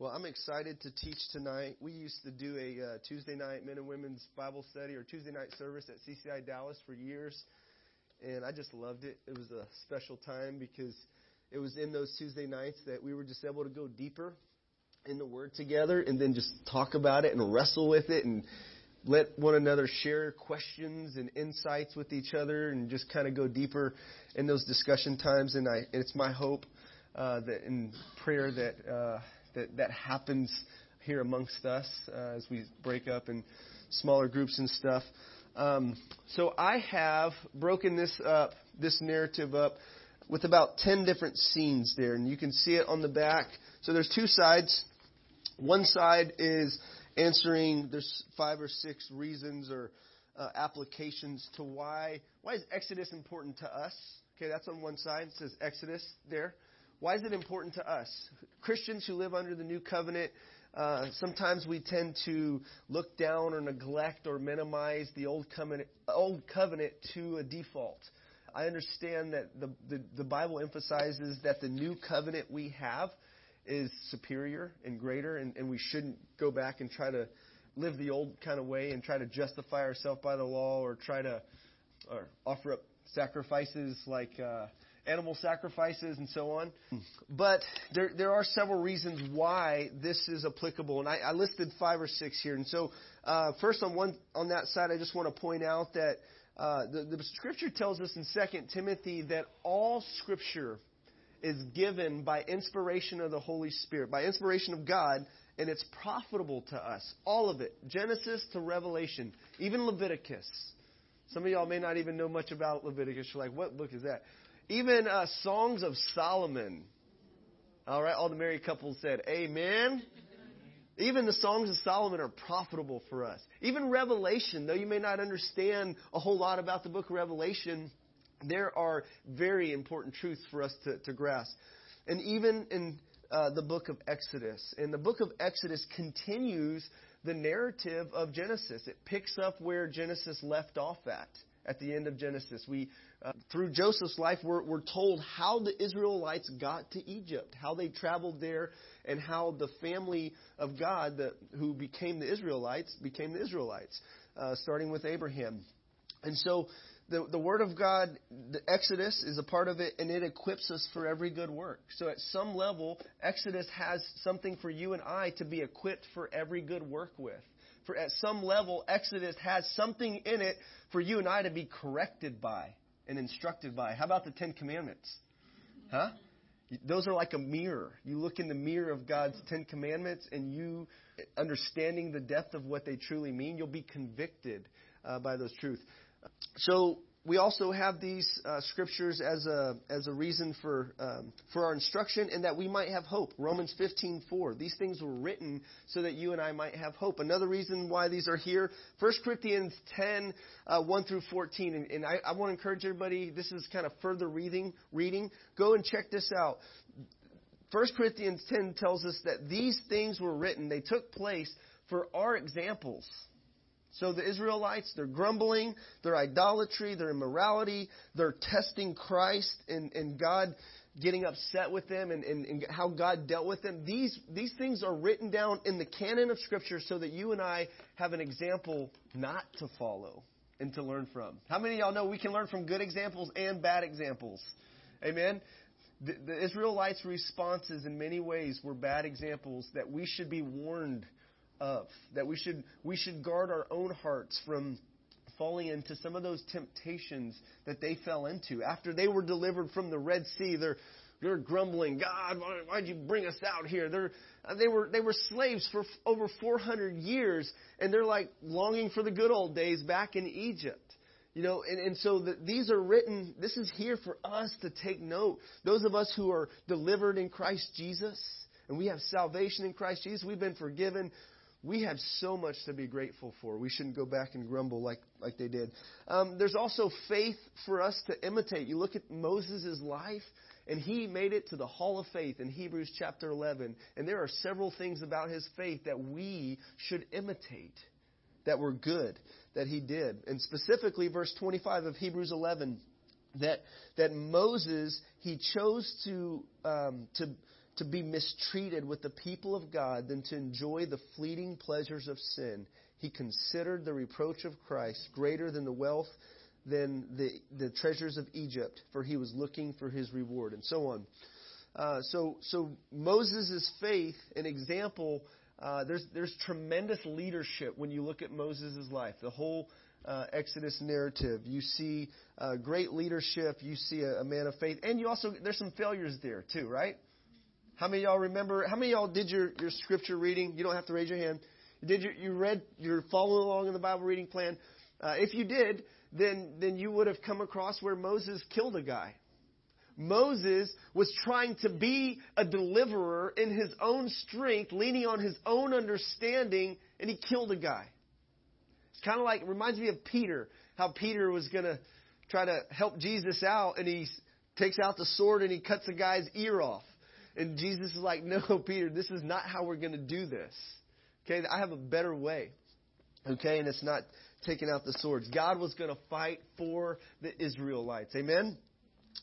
Well, I'm excited to teach tonight. We used to do a uh, Tuesday night men and women's Bible study or Tuesday night service at CCI Dallas for years, and I just loved it. It was a special time because it was in those Tuesday nights that we were just able to go deeper in the Word together and then just talk about it and wrestle with it and let one another share questions and insights with each other and just kind of go deeper in those discussion times. And I, it's my hope uh, that in prayer that. Uh, that, that happens here amongst us uh, as we break up in smaller groups and stuff. Um, so I have broken this up, this narrative up, with about 10 different scenes there, and you can see it on the back. So there's two sides. One side is answering, there's five or six reasons or uh, applications to why, why is Exodus important to us? Okay, that's on one side. It says Exodus there. Why is it important to us? Christians who live under the new covenant, uh, sometimes we tend to look down or neglect or minimize the old covenant, old covenant to a default. I understand that the, the, the Bible emphasizes that the new covenant we have is superior and greater, and, and we shouldn't go back and try to live the old kind of way and try to justify ourselves by the law or try to or offer up sacrifices like uh, animal sacrifices and so on. But there, there are several reasons why this is applicable, and I, I listed five or six here. And so, uh, first on one on that side, I just want to point out that uh, the, the Scripture tells us in Second Timothy that all Scripture is given by inspiration of the Holy Spirit, by inspiration of God, and it's profitable to us. All of it, Genesis to Revelation, even Leviticus. Some of y'all may not even know much about Leviticus. You're like, what book is that? Even uh, Songs of Solomon. All right, all the married couples said, Amen. Even the Songs of Solomon are profitable for us. Even Revelation, though you may not understand a whole lot about the book of Revelation, there are very important truths for us to, to grasp. And even in uh, the book of Exodus, and the book of Exodus continues the narrative of Genesis. It picks up where Genesis left off at at the end of Genesis. We, uh, through Joseph's life, we're, we're told how the Israelites got to Egypt, how they traveled there, and how the family of God that, who became the Israelites became the Israelites, uh, starting with Abraham. And so the, the Word of God, the Exodus is a part of it, and it equips us for every good work. So at some level, Exodus has something for you and I to be equipped for every good work with for at some level, Exodus has something in it for you and I to be corrected by and instructed by. How about the Ten Commandments? Huh? Those are like a mirror. You look in the mirror of God's Ten Commandments and you, understanding the depth of what they truly mean, you'll be convicted uh, by those truths. So we also have these uh, scriptures as a as a reason for um, for our instruction and that we might have hope. Romans 15:4. These things were written so that you and I might have hope. Another reason why these are here, 1 Corinthians 10 uh, 1 through 14. And, and I, I want to encourage everybody. This is kind of further reading. Reading. Go and check this out. 1 Corinthians 10 tells us that these things were written. They took place for our examples so the Israelites, they're grumbling, their idolatry, their immorality, they're testing Christ and, and God getting upset with them and, and, and, how God dealt with them. These, these things are written down in the canon of Scripture so that you and I have an example not to follow and to learn from. How many of y'all know we can learn from good examples and bad examples? Amen? The, the Israelites' responses in many ways were bad examples that we should be warned of. That we should, we should guard our own hearts from falling into some of those temptations that they fell into. After they were delivered from the Red Sea, they're, they're grumbling, God, why, why'd you bring us out here? They're, they were, they were slaves for over 400 years, and they're like longing for the good old days back in Egypt. You know, and, and so the, these are written, this is here for us to take note. Those of us who are delivered in Christ Jesus, and we have salvation in Christ Jesus, we've been forgiven, we have so much to be grateful for. We shouldn't go back and grumble like, like they did. Um, there's also faith for us to imitate. You look at Moses' life, and he made it to the Hall of Faith in Hebrews chapter 11. And there are several things about his faith that we should imitate that were good that he did. And specifically, verse 25 of Hebrews 11, that, that Moses, he chose to, um, to to be mistreated with the people of God than to enjoy the fleeting pleasures of sin. He considered the reproach of Christ greater than the wealth than the, the treasures of Egypt, for he was looking for his reward, and so on. Uh, so, so Moses' faith, an example, uh, there's, there's tremendous leadership when you look at Moses' life. The whole uh, Exodus narrative. You see uh, great leadership. You see a, a, man of faith, and you also there's some failures there too, right? How many y'all remember? How many y'all did your, your scripture reading? You don't have to raise your hand. Did your, you read? You're following along in the Bible reading plan. Uh, if you did, then then you would have come across where Moses killed a guy. Moses was trying to be a deliverer in his own strength, leaning on his own understanding, and he killed a guy. It's kind of like, it reminds me of Peter, how Peter was going to try to help Jesus out, and he takes out the sword and he cuts a guy's ear off. And Jesus is like, No, Peter, this is not how we're going to do this. Okay, I have a better way. Okay, and it's not taking out the swords. God was going to fight for the Israelites. Amen?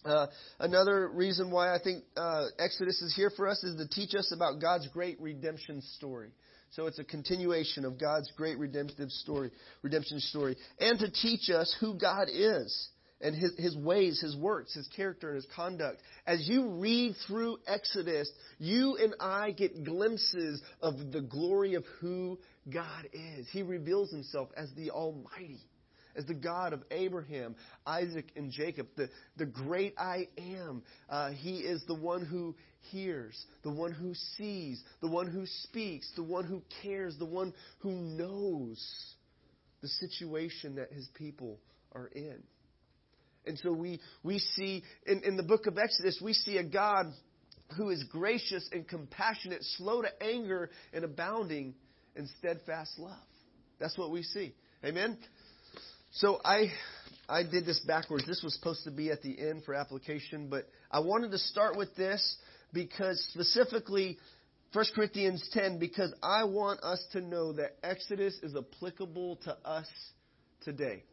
Uh, another reason why I think uh, Exodus is here for us is to teach us about God's great redemption story. So it's a continuation of God's great redemptive story, redemption story, and to teach us who God is and his, his ways, his works, his character, and his conduct. As you read through Exodus, you and I get glimpses of the glory of who God is. He reveals himself as the Almighty as the God of Abraham, Isaac, and Jacob, the, the great I am. Uh, he is the one who hears, the one who sees, the one who speaks, the one who cares, the one who knows the situation that his people are in. And so we, we see in, in the book of Exodus, we see a God who is gracious and compassionate, slow to anger, and abounding in steadfast love. That's what we see. Amen? So I I did this backwards. This was supposed to be at the end for application, but I wanted to start with this because specifically 1 Corinthians 10 because I want us to know that Exodus is applicable to us today.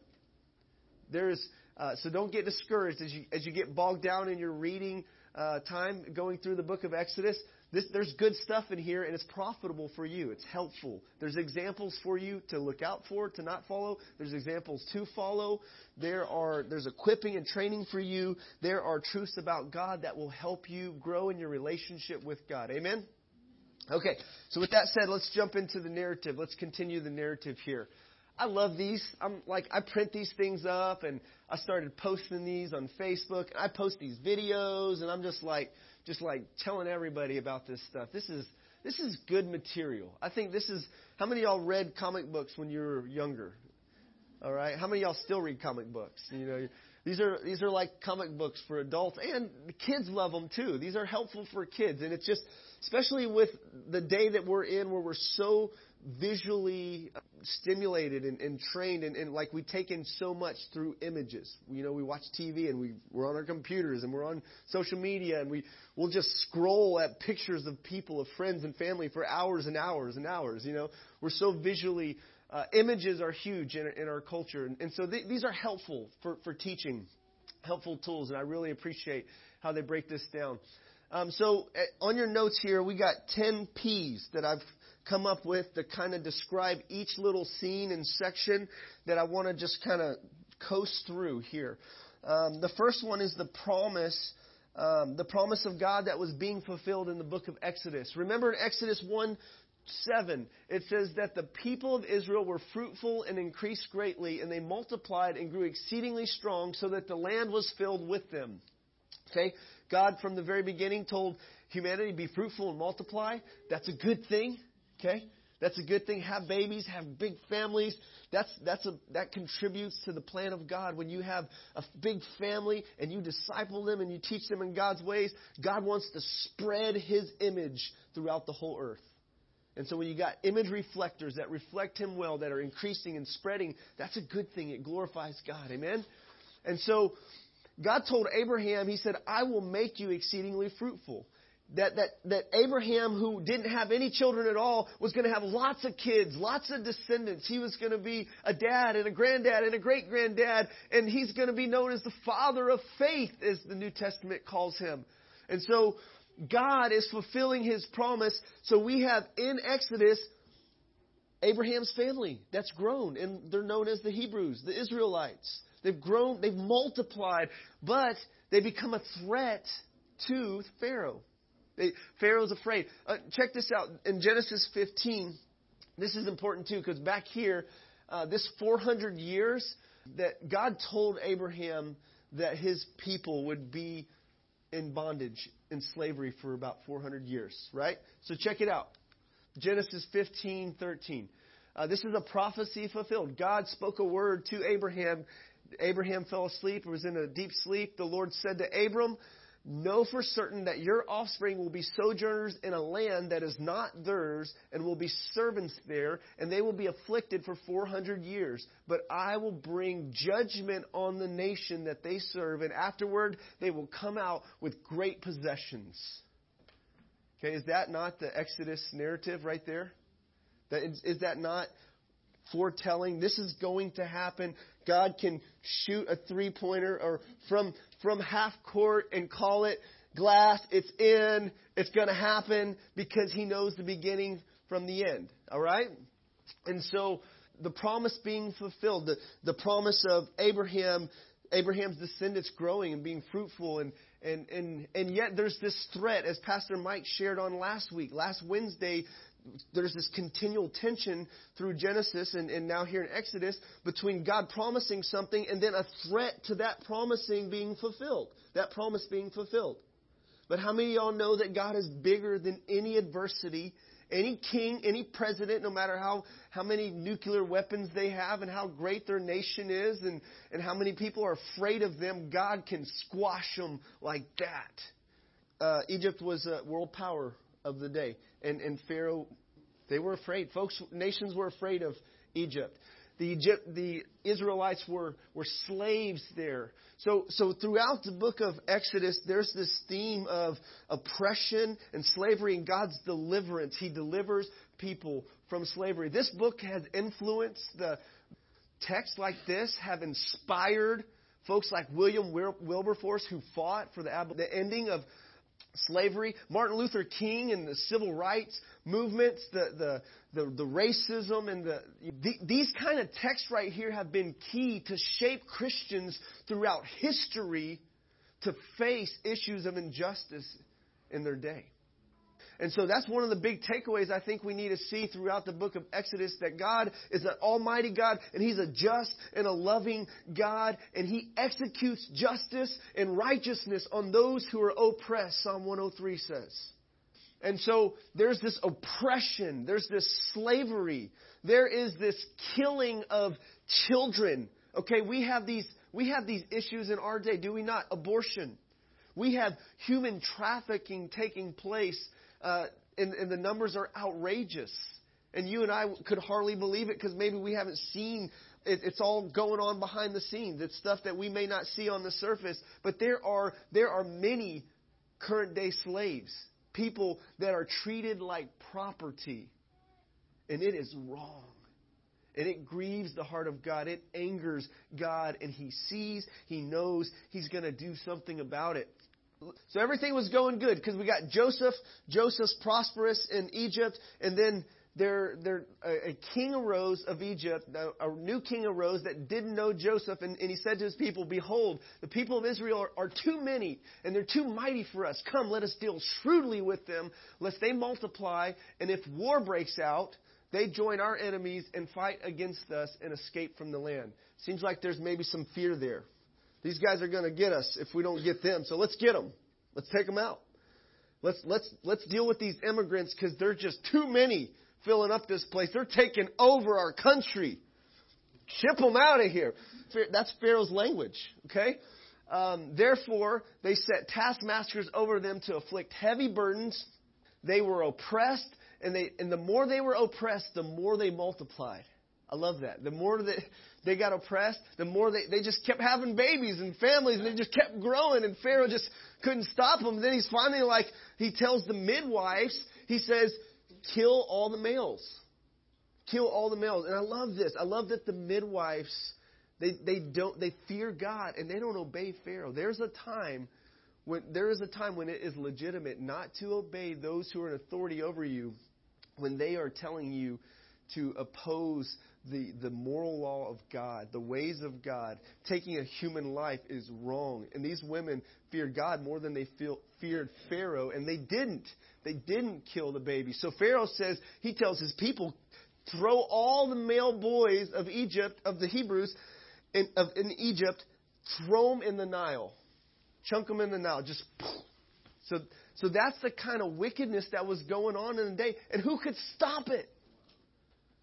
There is uh, so don't get discouraged as you as you get bogged down in your reading uh, time going through the book of Exodus. This, there's good stuff in here, and it's profitable for you. It's helpful. There's examples for you to look out for, to not follow. There's examples to follow. There are there's equipping and training for you. There are truths about God that will help you grow in your relationship with God. Amen. Okay, so with that said, let's jump into the narrative. Let's continue the narrative here. I love these. I'm like I print these things up and I started posting these on Facebook. I post these videos and I'm just like just like telling everybody about this stuff. This is this is good material. I think this is how many y'all read comic books when you were younger? All right, how many y'all still read comic books? You know, these are these are like comic books for adults and kids love them too. These are helpful for kids, and it's just especially with the day that we're in, where we're so visually stimulated and, and trained and, and, like we take in so much through images. You know, we watch TV and we, we're on our computers and we're on social media and we, we'll just scroll at pictures of people, of friends and family for hours and hours and hours. You know, we're so visually, uh, images are huge in, in our culture. And, and so th- these are helpful for, for teaching, helpful tools. And I really appreciate how they break this down. Um, so uh, on your notes here, we got 10 P's that I've come up with to kind of describe each little scene and section that I want to just kind of coast through here. Um, the first one is the promise, um, the promise of God that was being fulfilled in the book of Exodus. Remember in Exodus 1 7, it says that the people of Israel were fruitful and increased greatly, and they multiplied and grew exceedingly strong, so that the land was filled with them. Okay? God, from the very beginning, told humanity be fruitful and multiply. That's a good thing. Okay? That's a good thing. Have babies, have big families. That's, that's a, that contributes to the plan of God. When you have a big family and you disciple them and you teach them in God's ways, God wants to spread His image throughout the whole earth. And so when you got image reflectors that reflect Him well, that are increasing and spreading, that's a good thing. It glorifies God. Amen? And so God told Abraham, He said, I will make you exceedingly fruitful that, that, that Abraham, who didn't have any children at all, was going to have lots of kids, lots of descendants. He was going to be a dad and a granddad and a great granddad, and he's going to be known as the father of faith, as the New Testament calls him. And so God is fulfilling his promise. So we have in Exodus Abraham's family that's grown, and they're known as the Hebrews, the Israelites. They've grown, they've multiplied, but they become a threat to Pharaoh. They, Pharaoh's afraid. Uh, check this out. In Genesis 15, this is important too, because back here, uh, this 400 years that God told Abraham that his people would be in bondage, in slavery for about 400 years, right? So check it out. Genesis 15, 13. Uh, this is a prophecy fulfilled. God spoke a word to Abraham. Abraham fell asleep, he was in a deep sleep. The Lord said to Abram, Know for certain that your offspring will be sojourners in a land that is not theirs, and will be servants there, and they will be afflicted for 400 years. But I will bring judgment on the nation that they serve, and afterward they will come out with great possessions. Okay, is that not the Exodus narrative right there? That is, is that not foretelling? This is going to happen. God can shoot a three pointer or from from half court and call it glass. It's in. It's going to happen because He knows the beginning from the end. All right, and so the promise being fulfilled, the the promise of Abraham. Abraham's descendants growing and being fruitful and, and, and, and yet there's this threat, as Pastor Mike shared on last week. Last Wednesday, there's this continual tension through Genesis and, and now here in Exodus between God promising something and then a threat to that promising being fulfilled, that promise being fulfilled. But how many of y'all know that God is bigger than any adversity, any king, any president, no matter how, how many nuclear weapons they have and how great their nation is and, and how many people are afraid of them, God can squash them like that. Uh, Egypt was a world power of the day. And, and Pharaoh, they were afraid. Folks, nations were afraid of Egypt. The, Egypt, the Israelites were, were slaves there. So, so throughout the book of Exodus, there's this theme of oppression and slavery and God's deliverance. He delivers people from slavery. This book has influenced the texts like this, have inspired folks like William Wilberforce who fought for the, the ending of slavery, Martin Luther King and the civil rights movements, the, the, the, the racism, and the, the, these kind of texts right here have been key to shape Christians throughout history to face issues of injustice in their day. And so that's one of the big takeaways I think we need to see throughout the book of Exodus that God is an almighty God and He's a just and a loving God and He executes justice and righteousness on those who are oppressed, Psalm 103 says. And so there's this oppression, there's this slavery, there is this killing of children. Okay, we have these we have these issues in our day, do we not? Abortion. We have human trafficking taking place uh, and, and the numbers are outrageous. And you and I could hardly believe it because maybe we haven't seen it, it's all going on behind the scenes. It's stuff that we may not see on the surface. But there are there are many current day slaves, people that are treated like property, and it is wrong. And it grieves the heart of God. It angers God, and He sees, He knows He's going to do something about it. So everything was going good because we got Joseph. Joseph's prosperous in Egypt, and then there, there, a, king arose of Egypt, a, a, new king arose that didn't know Joseph, and, and he said to his people, Behold, the people of Israel are, are too many, and they're too mighty for us. Come, let us deal shrewdly with them, lest they multiply, and if war breaks out, they join our enemies and fight against us and escape from the land. Seems like there's maybe some fear there. These guys are going to get us if we don't get them. So let's get them. Let's take them out. Let's let's let's deal with these immigrants because they're just too many filling up this place. They're taking over our country. Ship them out of here. That's Pharaoh's language. Okay. Um, therefore, they set taskmasters over them to afflict heavy burdens. They were oppressed, and they and the more they were oppressed, the more they multiplied. I love that. The more that they got oppressed, the more they, they just kept having babies and families and they just kept growing and Pharaoh just couldn't stop them. Then he's finally like, he tells the midwives, he says, kill all the males. Kill all the males. And I love this. I love that the midwives, they, they don't, they fear God and they don't obey Pharaoh. There's a time when there is a time when it is legitimate not to obey those who are in authority over you when they are telling you to oppose the, the moral law of God, the ways of God. Taking a human life is wrong. And these women feared God more than they feel, feared Pharaoh, and they didn't. They didn't kill the baby. So Pharaoh says, he tells his people, throw all the male boys of Egypt, of the Hebrews in, of, in Egypt, throw them in the Nile. Chunk them in the Nile. Just so, so that's the kind of wickedness that was going on in the day. And who could stop it?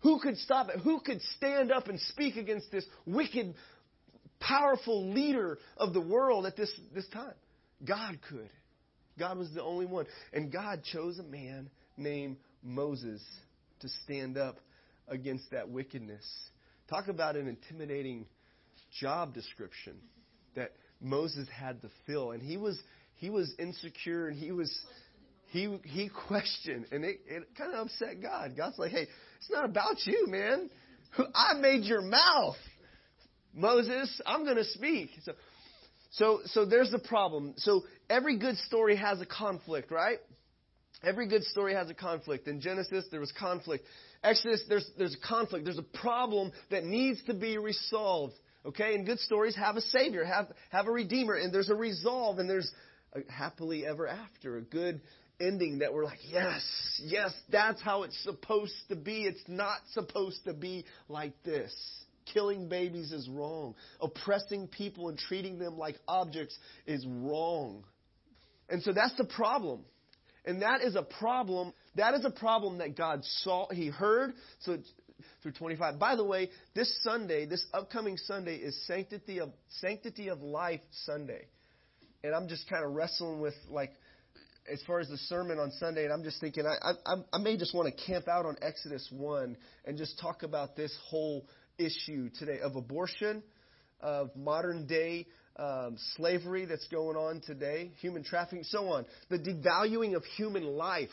Who could stop it? Who could stand up and speak against this wicked, powerful leader of the world at this, this time? God could. God was the only one. And God chose a man named Moses to stand up against that wickedness. Talk about an intimidating job description that Moses had to fill. And he was he was insecure and he was he he questioned and it, it kind of upset God. God's like, hey, it's not about you, man. I made your mouth. Moses, I'm going to speak. So, so, so there's the problem. So every good story has a conflict, right? Every good story has a conflict. In Genesis, there was conflict. Exodus, there's, there's a conflict. There's a problem that needs to be resolved. Okay? And good stories have a savior, have, have a redeemer, and there's a resolve, and there's a happily ever after, a good ending that we're like, yes, yes, that's how it's supposed to be. It's not supposed to be like this. Killing babies is wrong. Oppressing people and treating them like objects is wrong. And so that's the problem. And that is a problem. That is a problem that God saw, He heard. So through 25. By the way, this Sunday, this upcoming Sunday is Sanctity of Sanctity of Life Sunday. And I'm just kind of wrestling with like as far as the sermon on Sunday, and I'm just thinking I, I, I may just want to camp out on Exodus 1 and just talk about this whole issue today of abortion, of modern day um, slavery that's going on today, human trafficking, so on. The devaluing of human life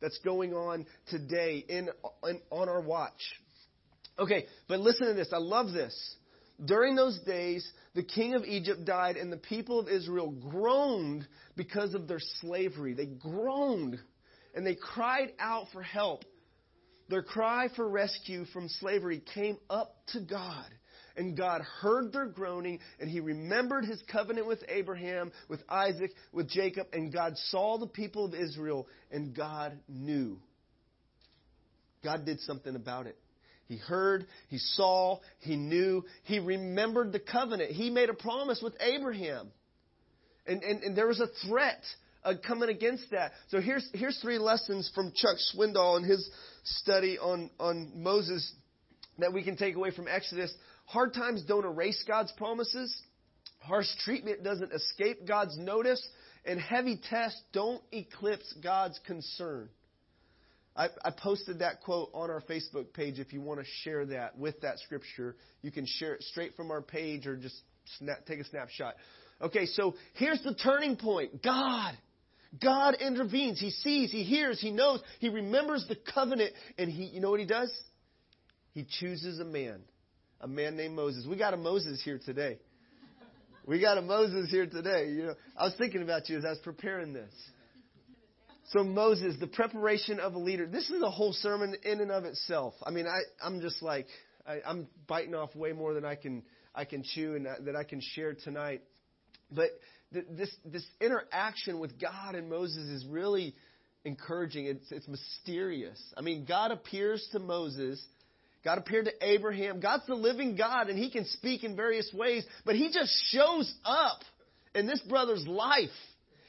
that's going on today in, in on our watch. Okay, but listen to this. I love this. During those days, the king of Egypt died, and the people of Israel groaned because of their slavery. They groaned, and they cried out for help. Their cry for rescue from slavery came up to God. And God heard their groaning, and He remembered His covenant with Abraham, with Isaac, with Jacob, and God saw the people of Israel, and God knew. God did something about it. He heard, he saw, he knew, he remembered the covenant. He made a promise with Abraham. And, and, and there was a threat uh, coming against that. So here's, here's three lessons from Chuck Swindoll in his study on, on Moses that we can take away from Exodus. Hard times don't erase God's promises. Harsh treatment doesn't escape God's notice. And heavy tests don't eclipse God's concern. I, I posted that quote on our Facebook page. If you want to share that with that scripture, you can share it straight from our page or just snap, take a snapshot. Okay, so here's the turning point God. God intervenes. He sees, He hears, He knows, He remembers the covenant, and He, you know what He does? He chooses a man, a man named Moses. We got a Moses here today. We got a Moses here today. You know, I was thinking about you as I was preparing this. So Moses, the preparation of a leader. This is a whole sermon in and of itself. I mean, I, I'm just like I, I'm biting off way more than I can I can chew and uh, that I can share tonight. But th- this this interaction with God and Moses is really encouraging. It's it's mysterious. I mean, God appears to Moses. God appeared to Abraham. God's the living God, and He can speak in various ways, but He just shows up in this brother's life.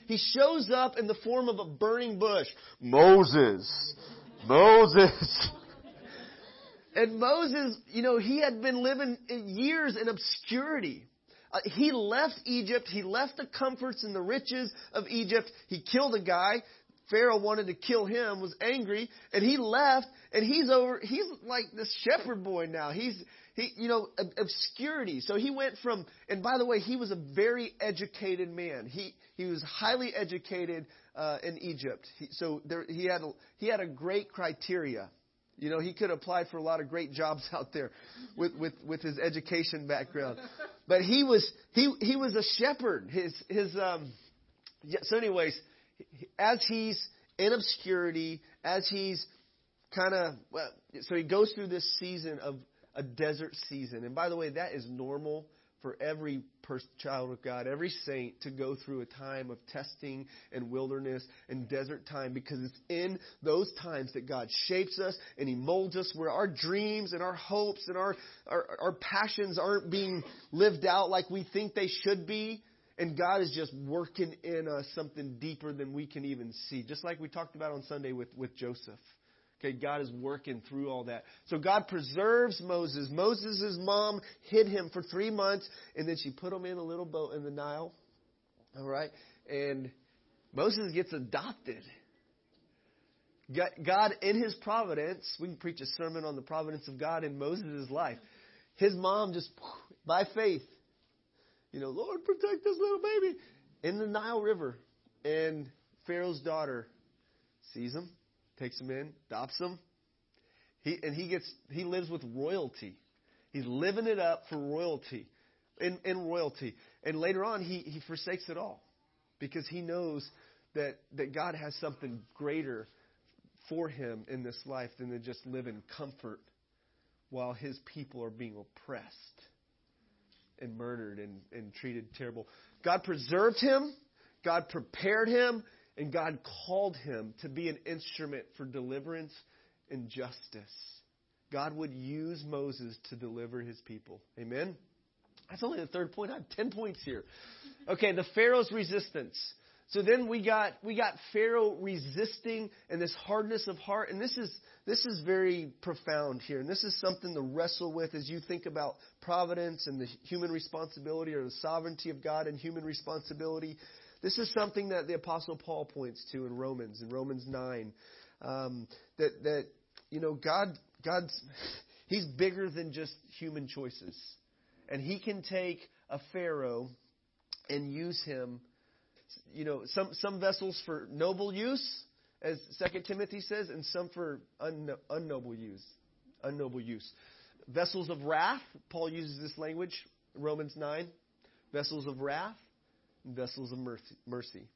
He shows up in the form of a burning bush. Moses. Moses. And Moses, you know, he had been living years in obscurity. Uh, he left Egypt. He left the comforts and the riches of Egypt. He killed a guy. Pharaoh wanted to kill him, was angry, and he left, and he's over, he's like this shepherd boy now. He's, he, you know, obscurity. So he went from, and by the way, he was a very educated man. He, he was highly educated, uh, in Egypt. He, so there, he had, a, he had a great criteria. You know, he could apply for a lot of great jobs out there with, with, with his education background. But he was, he, he was a shepherd. His, his, um, so, anyways, as he's in obscurity, as he's kind of, well, so he goes through this season of a desert season. And by the way, that is normal for every person, child of God, every saint to go through a time of testing and wilderness and desert time because it's in those times that God shapes us and He molds us where our dreams and our hopes and our, our, our passions aren't being lived out like we think they should be. And God is just working in us something deeper than we can even see. Just like we talked about on Sunday with, with Joseph. Okay, God is working through all that. So God preserves Moses. Moses' mom hid him for three months, and then she put him in a little boat in the Nile. All right? And Moses gets adopted. God, in his providence, we can preach a sermon on the providence of God in Moses' life. His mom just, by faith, you know, Lord, protect this little baby in the Nile River. And Pharaoh's daughter sees him, takes him in, adopts him. He, and he gets he lives with royalty. He's living it up for royalty, in, in royalty. And later on, he, he forsakes it all because he knows that, that God has something greater for him in this life than to just live in comfort while his people are being oppressed and murdered and, and treated terrible. God preserved him, God prepared him, and God called him to be an instrument for deliverance and justice. God would use Moses to deliver his people. Amen? That's only the third point. I have 10 points here. Okay, the Pharaoh's resistance. So then we got we got Pharaoh resisting and this hardness of heart, and this is this is very profound here, and this is something to wrestle with as you think about providence and the human responsibility or the sovereignty of God and human responsibility. This is something that the Apostle Paul points to in Romans, in Romans 9. Um, that, that, you know, God, God's, He's bigger than just human choices. And He can take a Pharaoh and use him, you know, some, some vessels for noble use, as 2 Timothy says, and some for un, unnoble use. Unnoble use. Vessels of wrath, Paul uses this language, Romans 9. Vessels of wrath vessels of mercy.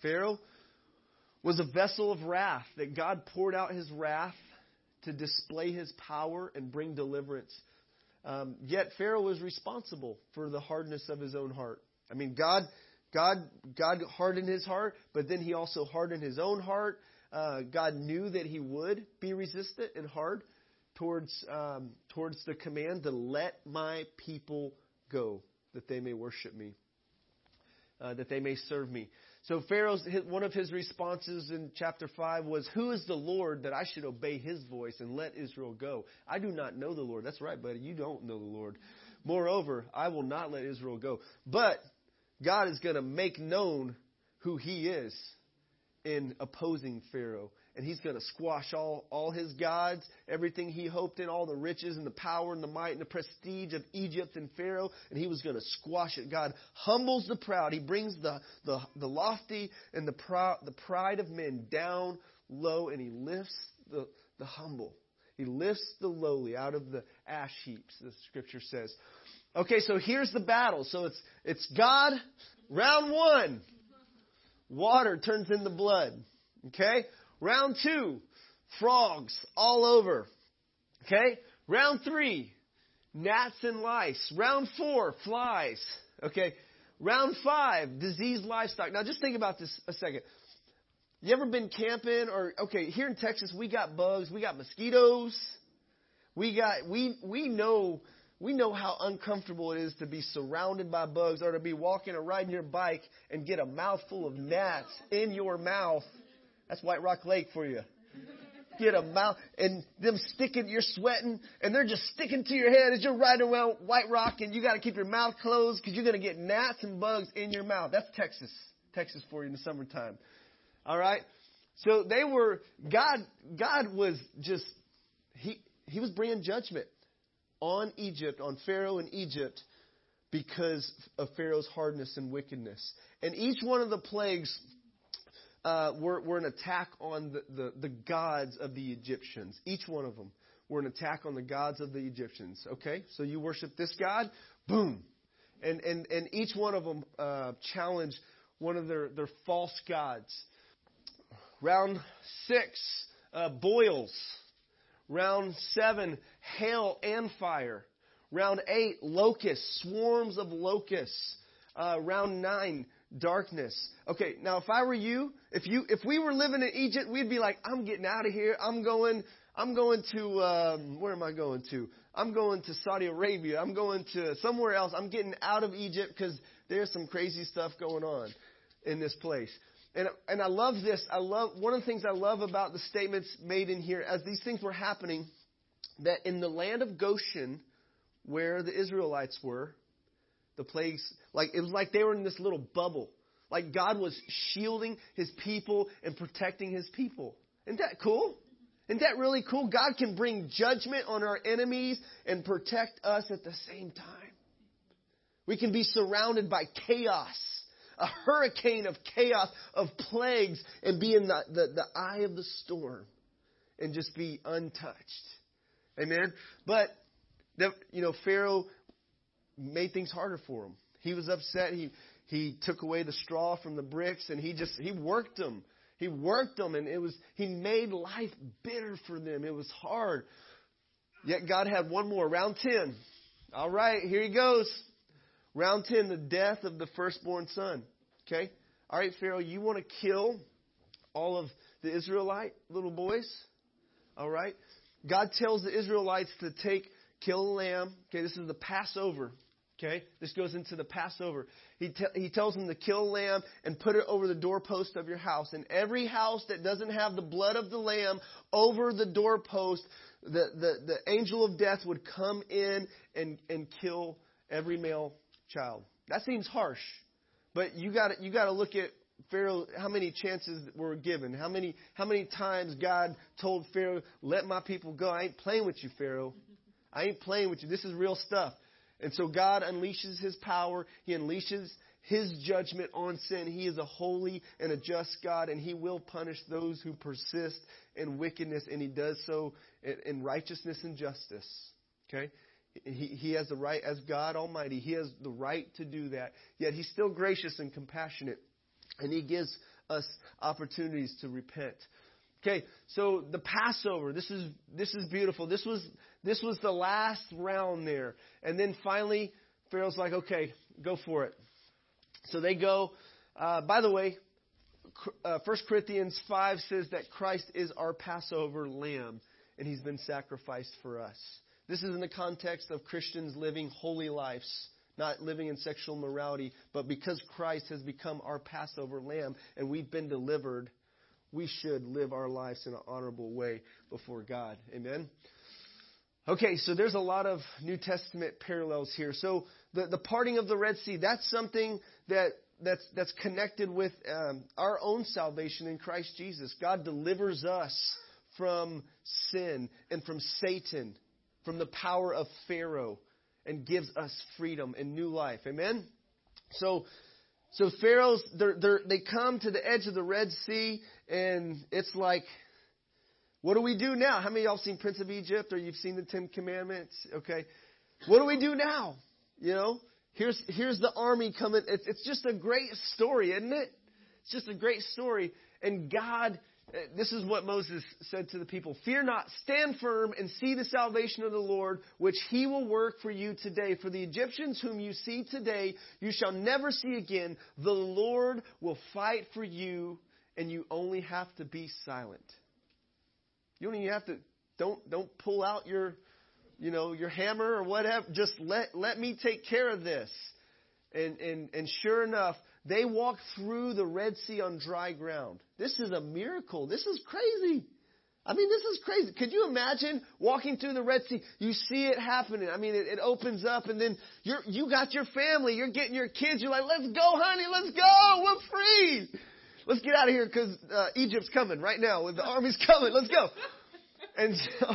Pharaoh was a vessel of wrath that God poured out his wrath to display his power and bring deliverance. Um, yet Pharaoh was responsible for the hardness of his own heart. I mean, God, God, God hardened his heart, but then he also hardened his own heart. Uh, God knew that he would be resistant and hard towards um, towards the command to let my people go, that they may worship me uh, that they may serve me. So Pharaoh's one of his responses in chapter five was, "Who is the Lord that I should obey His voice and let Israel go? I do not know the Lord." That's right, buddy. You don't know the Lord. Moreover, I will not let Israel go. But God is going to make known who He is in opposing Pharaoh and he's going to squash all, all his gods, everything he hoped in, all the riches and the power and the might and the prestige of Egypt and Pharaoh, and he was going to squash it. God humbles the proud. He brings the, the, the lofty and the, proud, the pride of men down low, and he lifts the, the humble. He lifts the lowly out of the ash heaps, the scripture says. Okay, so here's the battle. So it's, it's God, round one. Water turns into blood. Okay? Round two, frogs all over. Okay? Round three, gnats and lice. Round four, flies. Okay? Round five, diseased livestock. Now just think about this a second. You ever been camping or okay, here in Texas we got bugs, we got mosquitoes. We got we we know we know how uncomfortable it is to be surrounded by bugs or to be walking or riding your bike and get a mouthful of gnats in your mouth that's White Rock Lake for you. Get a mouth and them sticking, you're sweating, and they're just sticking to your head as you're riding around White Rock, and you got to keep your mouth closed because you're going to get gnats and bugs in your mouth. That's Texas, Texas for you in the summertime. All right. So they were God. God was just he he was bringing judgment on Egypt, on Pharaoh and Egypt, because of Pharaoh's hardness and wickedness. And each one of the plagues uh, were, were an attack on the, the, the gods of the Egyptians. Each one of them were an attack on the gods of the Egyptians. Okay, so you worship this god, boom, and and and each one of them uh, challenged one of their, their false gods. Round six, uh, boils. Round seven, hail and fire. Round eight, locusts, swarms of locusts. Uh, round nine, darkness. Okay, now if I were you, if you, if we were living in Egypt, we'd be like, I'm getting out of here. I'm going, I'm going to, um, where am I going to? I'm going to Saudi Arabia. I'm going to somewhere else. I'm getting out of Egypt because there's some crazy stuff going on in this place. And, and I love this. I love, one of the things I love about the statements made in here as these things were happening, that in the land of Goshen, where the Israelites were, the plagues, like, it was like they were in this little bubble. Like God was shielding his people and protecting his people. Isn't that cool? Isn't that really cool? God can bring judgment on our enemies and protect us at the same time. We can be surrounded by chaos, a hurricane of chaos, of plagues, and be in the, the, the eye of the storm and just be untouched. Amen? But, the, you know, Pharaoh made things harder for him. He was upset. He, he took away the straw from the bricks and he just, he worked them. He worked them and it was, he made life bitter for them. It was hard. Yet God had one more. Round 10. All right, here he goes. Round 10, the death of the firstborn son. Okay? All right, Pharaoh, you want to kill all of the Israelite little boys? All right? God tells the Israelites to take, kill a lamb. Okay, this is the Passover. Okay, this goes into the Passover. He, te- he tells them to kill a lamb and put it over the doorpost of your house. And every house that doesn't have the blood of the lamb over the doorpost, the, the, the angel of death would come in and, and kill every male child. That seems harsh, but you got you got to look at Pharaoh. How many chances were given? How many how many times God told Pharaoh, "Let my people go"? I ain't playing with you, Pharaoh. I ain't playing with you. This is real stuff. And so God unleashes His power. He unleashes His judgment on sin. He is a holy and a just God, and He will punish those who persist in wickedness, and He does so in righteousness and justice. Okay? He, he has the right, as God Almighty, He has the right to do that. Yet He's still gracious and compassionate, and He gives us opportunities to repent. Okay, so the Passover, this is this is beautiful. This was this was the last round there. And then finally Pharaoh's like, "Okay, go for it." So they go uh, by the way, uh, 1 Corinthians 5 says that Christ is our Passover lamb and he's been sacrificed for us. This is in the context of Christians living holy lives, not living in sexual morality, but because Christ has become our Passover lamb and we've been delivered, we should live our lives in an honorable way before God. Amen. Okay, so there's a lot of New Testament parallels here. So the, the parting of the Red Sea, that's something that that's that's connected with um, our own salvation in Christ Jesus. God delivers us from sin and from Satan from the power of Pharaoh and gives us freedom and new life. Amen? So, so Pharaoh's, they're, they're, they come to the edge of the Red Sea and it's like, what do we do now? How many of y'all seen Prince of Egypt or you've seen the Ten Commandments? Okay. What do we do now? You know, here's, here's the army coming. It's, it's just a great story, isn't it? It's just a great story. And God Uh, this is what Moses said to the people Fear not, stand firm and see the salvation of the Lord, which he will work for you today. For the Egyptians whom you see today, you shall never see again. The Lord will fight for you, and you only have to be silent. You don't even have to, don't, don't pull out your, you know, your hammer or whatever. Just let, let me take care of this. And, and, and sure enough, they walked through the Red Sea on dry ground. This is a miracle. This is crazy. I mean, this is crazy. Could you imagine walking through the Red Sea? You see it happening. I mean, it, it opens up, and then you're you got your family. You're getting your kids. You're like, let's go, honey. Let's go. We're free. Let's get out of here because uh, Egypt's coming right now. The army's coming. Let's go. And so,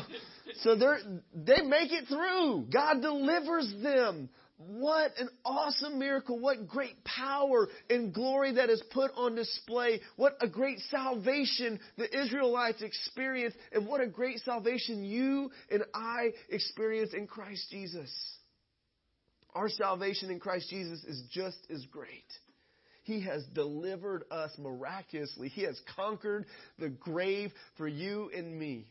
so they they make it through. God delivers them. What an awesome miracle. What great power and glory that is put on display. What a great salvation the Israelites experienced, and what a great salvation you and I experience in Christ Jesus. Our salvation in Christ Jesus is just as great. He has delivered us miraculously. He has conquered the grave for you and me.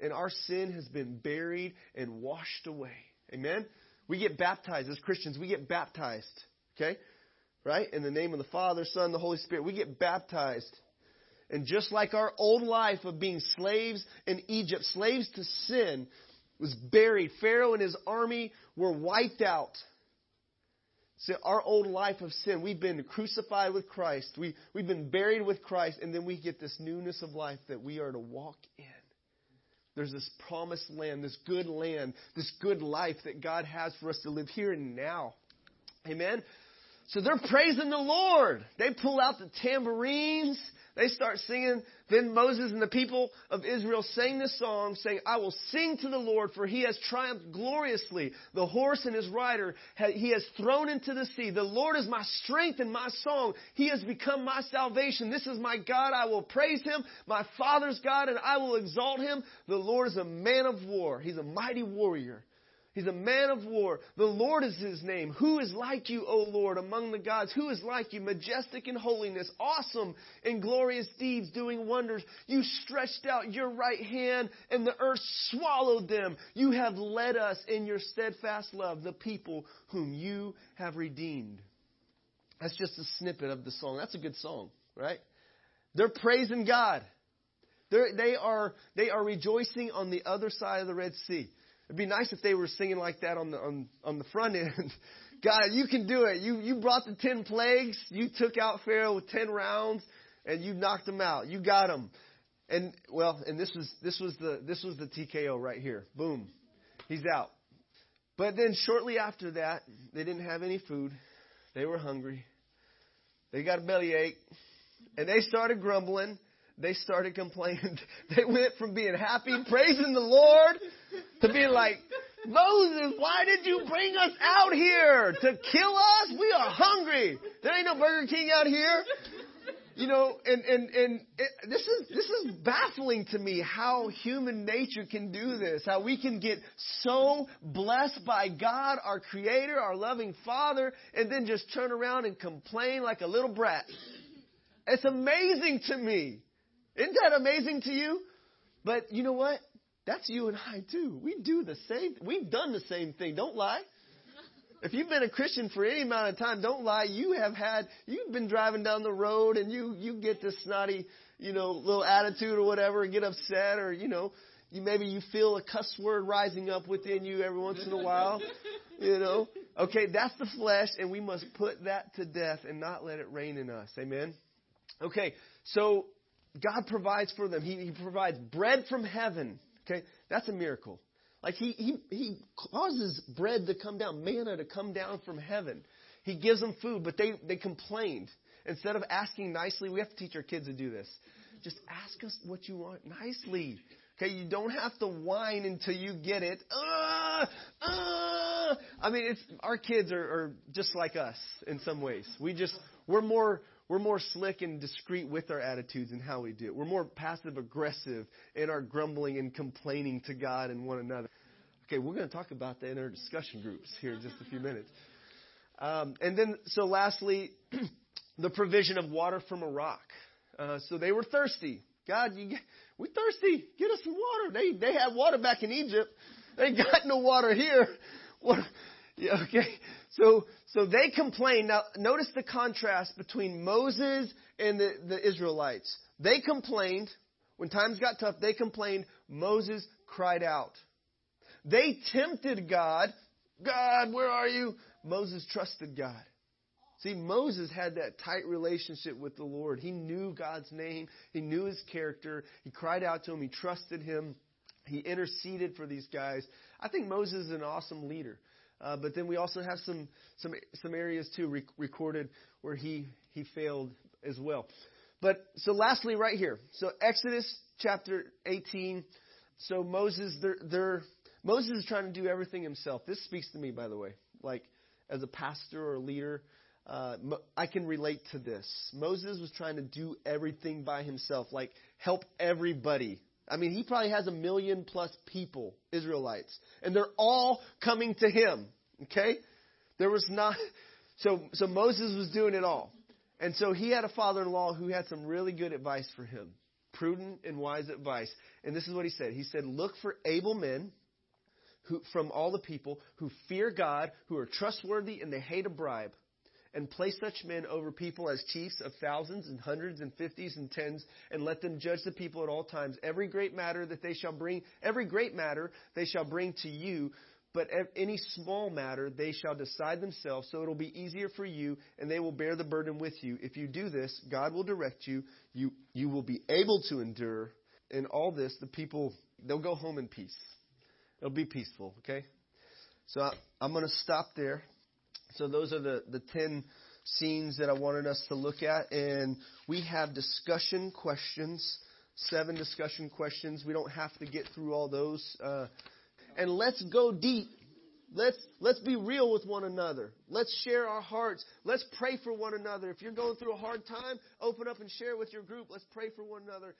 And our sin has been buried and washed away. Amen? We get baptized as Christians. We get baptized. Okay? Right? In the name of the Father, Son, the Holy Spirit. We get baptized. And just like our old life of being slaves in Egypt, slaves to sin, was buried. Pharaoh and his army were wiped out. So our old life of sin, we've been crucified with Christ. We, we've been buried with Christ, and then we get this newness of life that we are to walk in. There's this promised land, this good land, this good life that God has for us to live here and now. Amen? So they're praising the Lord. They pull out the tambourines. They start singing. Then Moses and the people of Israel sang this song, saying, I will sing to the Lord, for he has triumphed gloriously. The horse and his rider he has thrown into the sea. The Lord is my strength and my song. He has become my salvation. This is my God. I will praise him, my father's God, and I will exalt him. The Lord is a man of war. He's a mighty warrior. He's a man of war. The Lord is his name. Who is like you, O Lord, among the gods? Who is like you, majestic in holiness, awesome in glorious deeds, doing wonders? You stretched out your right hand, and the earth swallowed them. You have led us in your steadfast love, the people whom you have redeemed. That's just a snippet of the song. That's a good song, right? They're praising God. They're, they are, they are rejoicing on the other side of the Red Sea. It'd be nice if they were singing like that on the on, on the front end. God, you can do it. You you brought the ten plagues. You took out Pharaoh with ten rounds, and you knocked him out. You got him. And well, and this was this was the this was the TKO right here. Boom, he's out. But then shortly after that, they didn't have any food. They were hungry. They got a bellyache, and they started grumbling. They started complaining. They went from being happy, praising the Lord, to being like, Moses, why did you bring us out here to kill us? We are hungry. There ain't no Burger King out here. You know, and and and it, this is this is baffling to me how human nature can do this. How we can get so blessed by God, our Creator, our loving Father, and then just turn around and complain like a little brat. It's amazing to me. Isn't that amazing to you? But you know what? That's you and I too. We do the same. We've done the same thing. Don't lie. If you've been a Christian for any amount of time, don't lie. You have had, you've been driving down the road and you, you get this snotty, you know, little attitude or whatever and get upset or, you know, you maybe you feel a cuss word rising up within you every once in a while, you know. Okay, that's the flesh and we must put that to death and not let it reign in us. Amen. Okay, so God provides for them. He, he provides bread from heaven. Okay? That's a miracle. Like he, he, he causes bread to come down, manna to come down from heaven. He gives them food, but they, they complained. Instead of asking nicely, we have to teach our kids to do this. Just ask us what you want nicely. Okay, you don't have to whine until you get it. Uh, uh. I mean, it's our kids are, are just like us in some ways. We just we're more we're more slick and discreet with our attitudes and how we do it. We're more passive aggressive in our grumbling and complaining to God and one another. Okay, we're going to talk about that in our discussion groups here in just a few minutes. Um, and then, so lastly, the provision of water from a rock. Uh, so they were thirsty. God, you, we thirsty. Get us some water. They they had water back in Egypt. They got no water here. What, yeah, okay. So, so they complained. Now, notice the contrast between Moses and the, the Israelites. They complained. When times got tough, they complained. Moses cried out. They tempted God. God, where are you? Moses trusted God. See, Moses had that tight relationship with the Lord. He knew God's name. He knew his character. He cried out to him. He trusted him. He interceded for these guys. I think Moses is an awesome leader. Uh, but then we also have some some some areas too rec- recorded where he he failed as well. But so lastly, right here, so Exodus chapter 18. So Moses, they're, they're Moses is trying to do everything himself. This speaks to me, by the way. Like as a pastor or a leader, uh, I can relate to this. Moses was trying to do everything by himself, like help everybody I mean, he probably has a million plus people, Israelites, and they're all coming to him. Okay? There was not, so, so Moses was doing it all. And so he had a father in law who had some really good advice for him prudent and wise advice. And this is what he said He said, Look for able men. Who, from all the people who fear God, who are trustworthy, and they hate a bribe and place such men over people as chiefs of thousands and hundreds and fifties and tens, and let them judge the people at all times. Every great matter that they shall bring, every great matter they shall bring to you, but any small matter they shall decide themselves, so it'll be easier for you, and they will bear the burden with you. If you do this, God will direct you. You you will be able to endure. In all this, the people they'll go home in peace. It'll be peaceful. Okay. So I, I'm going to stop there. So those are the, the 10 scenes that I wanted us to look at. And we have discussion questions, seven discussion questions. We don't have to get through all those. Uh, and let's go deep. Let's, let's be real with one another. Let's share our hearts. Let's pray for one another. If you're going through a hard time, open up and share with your group. Let's pray for one another.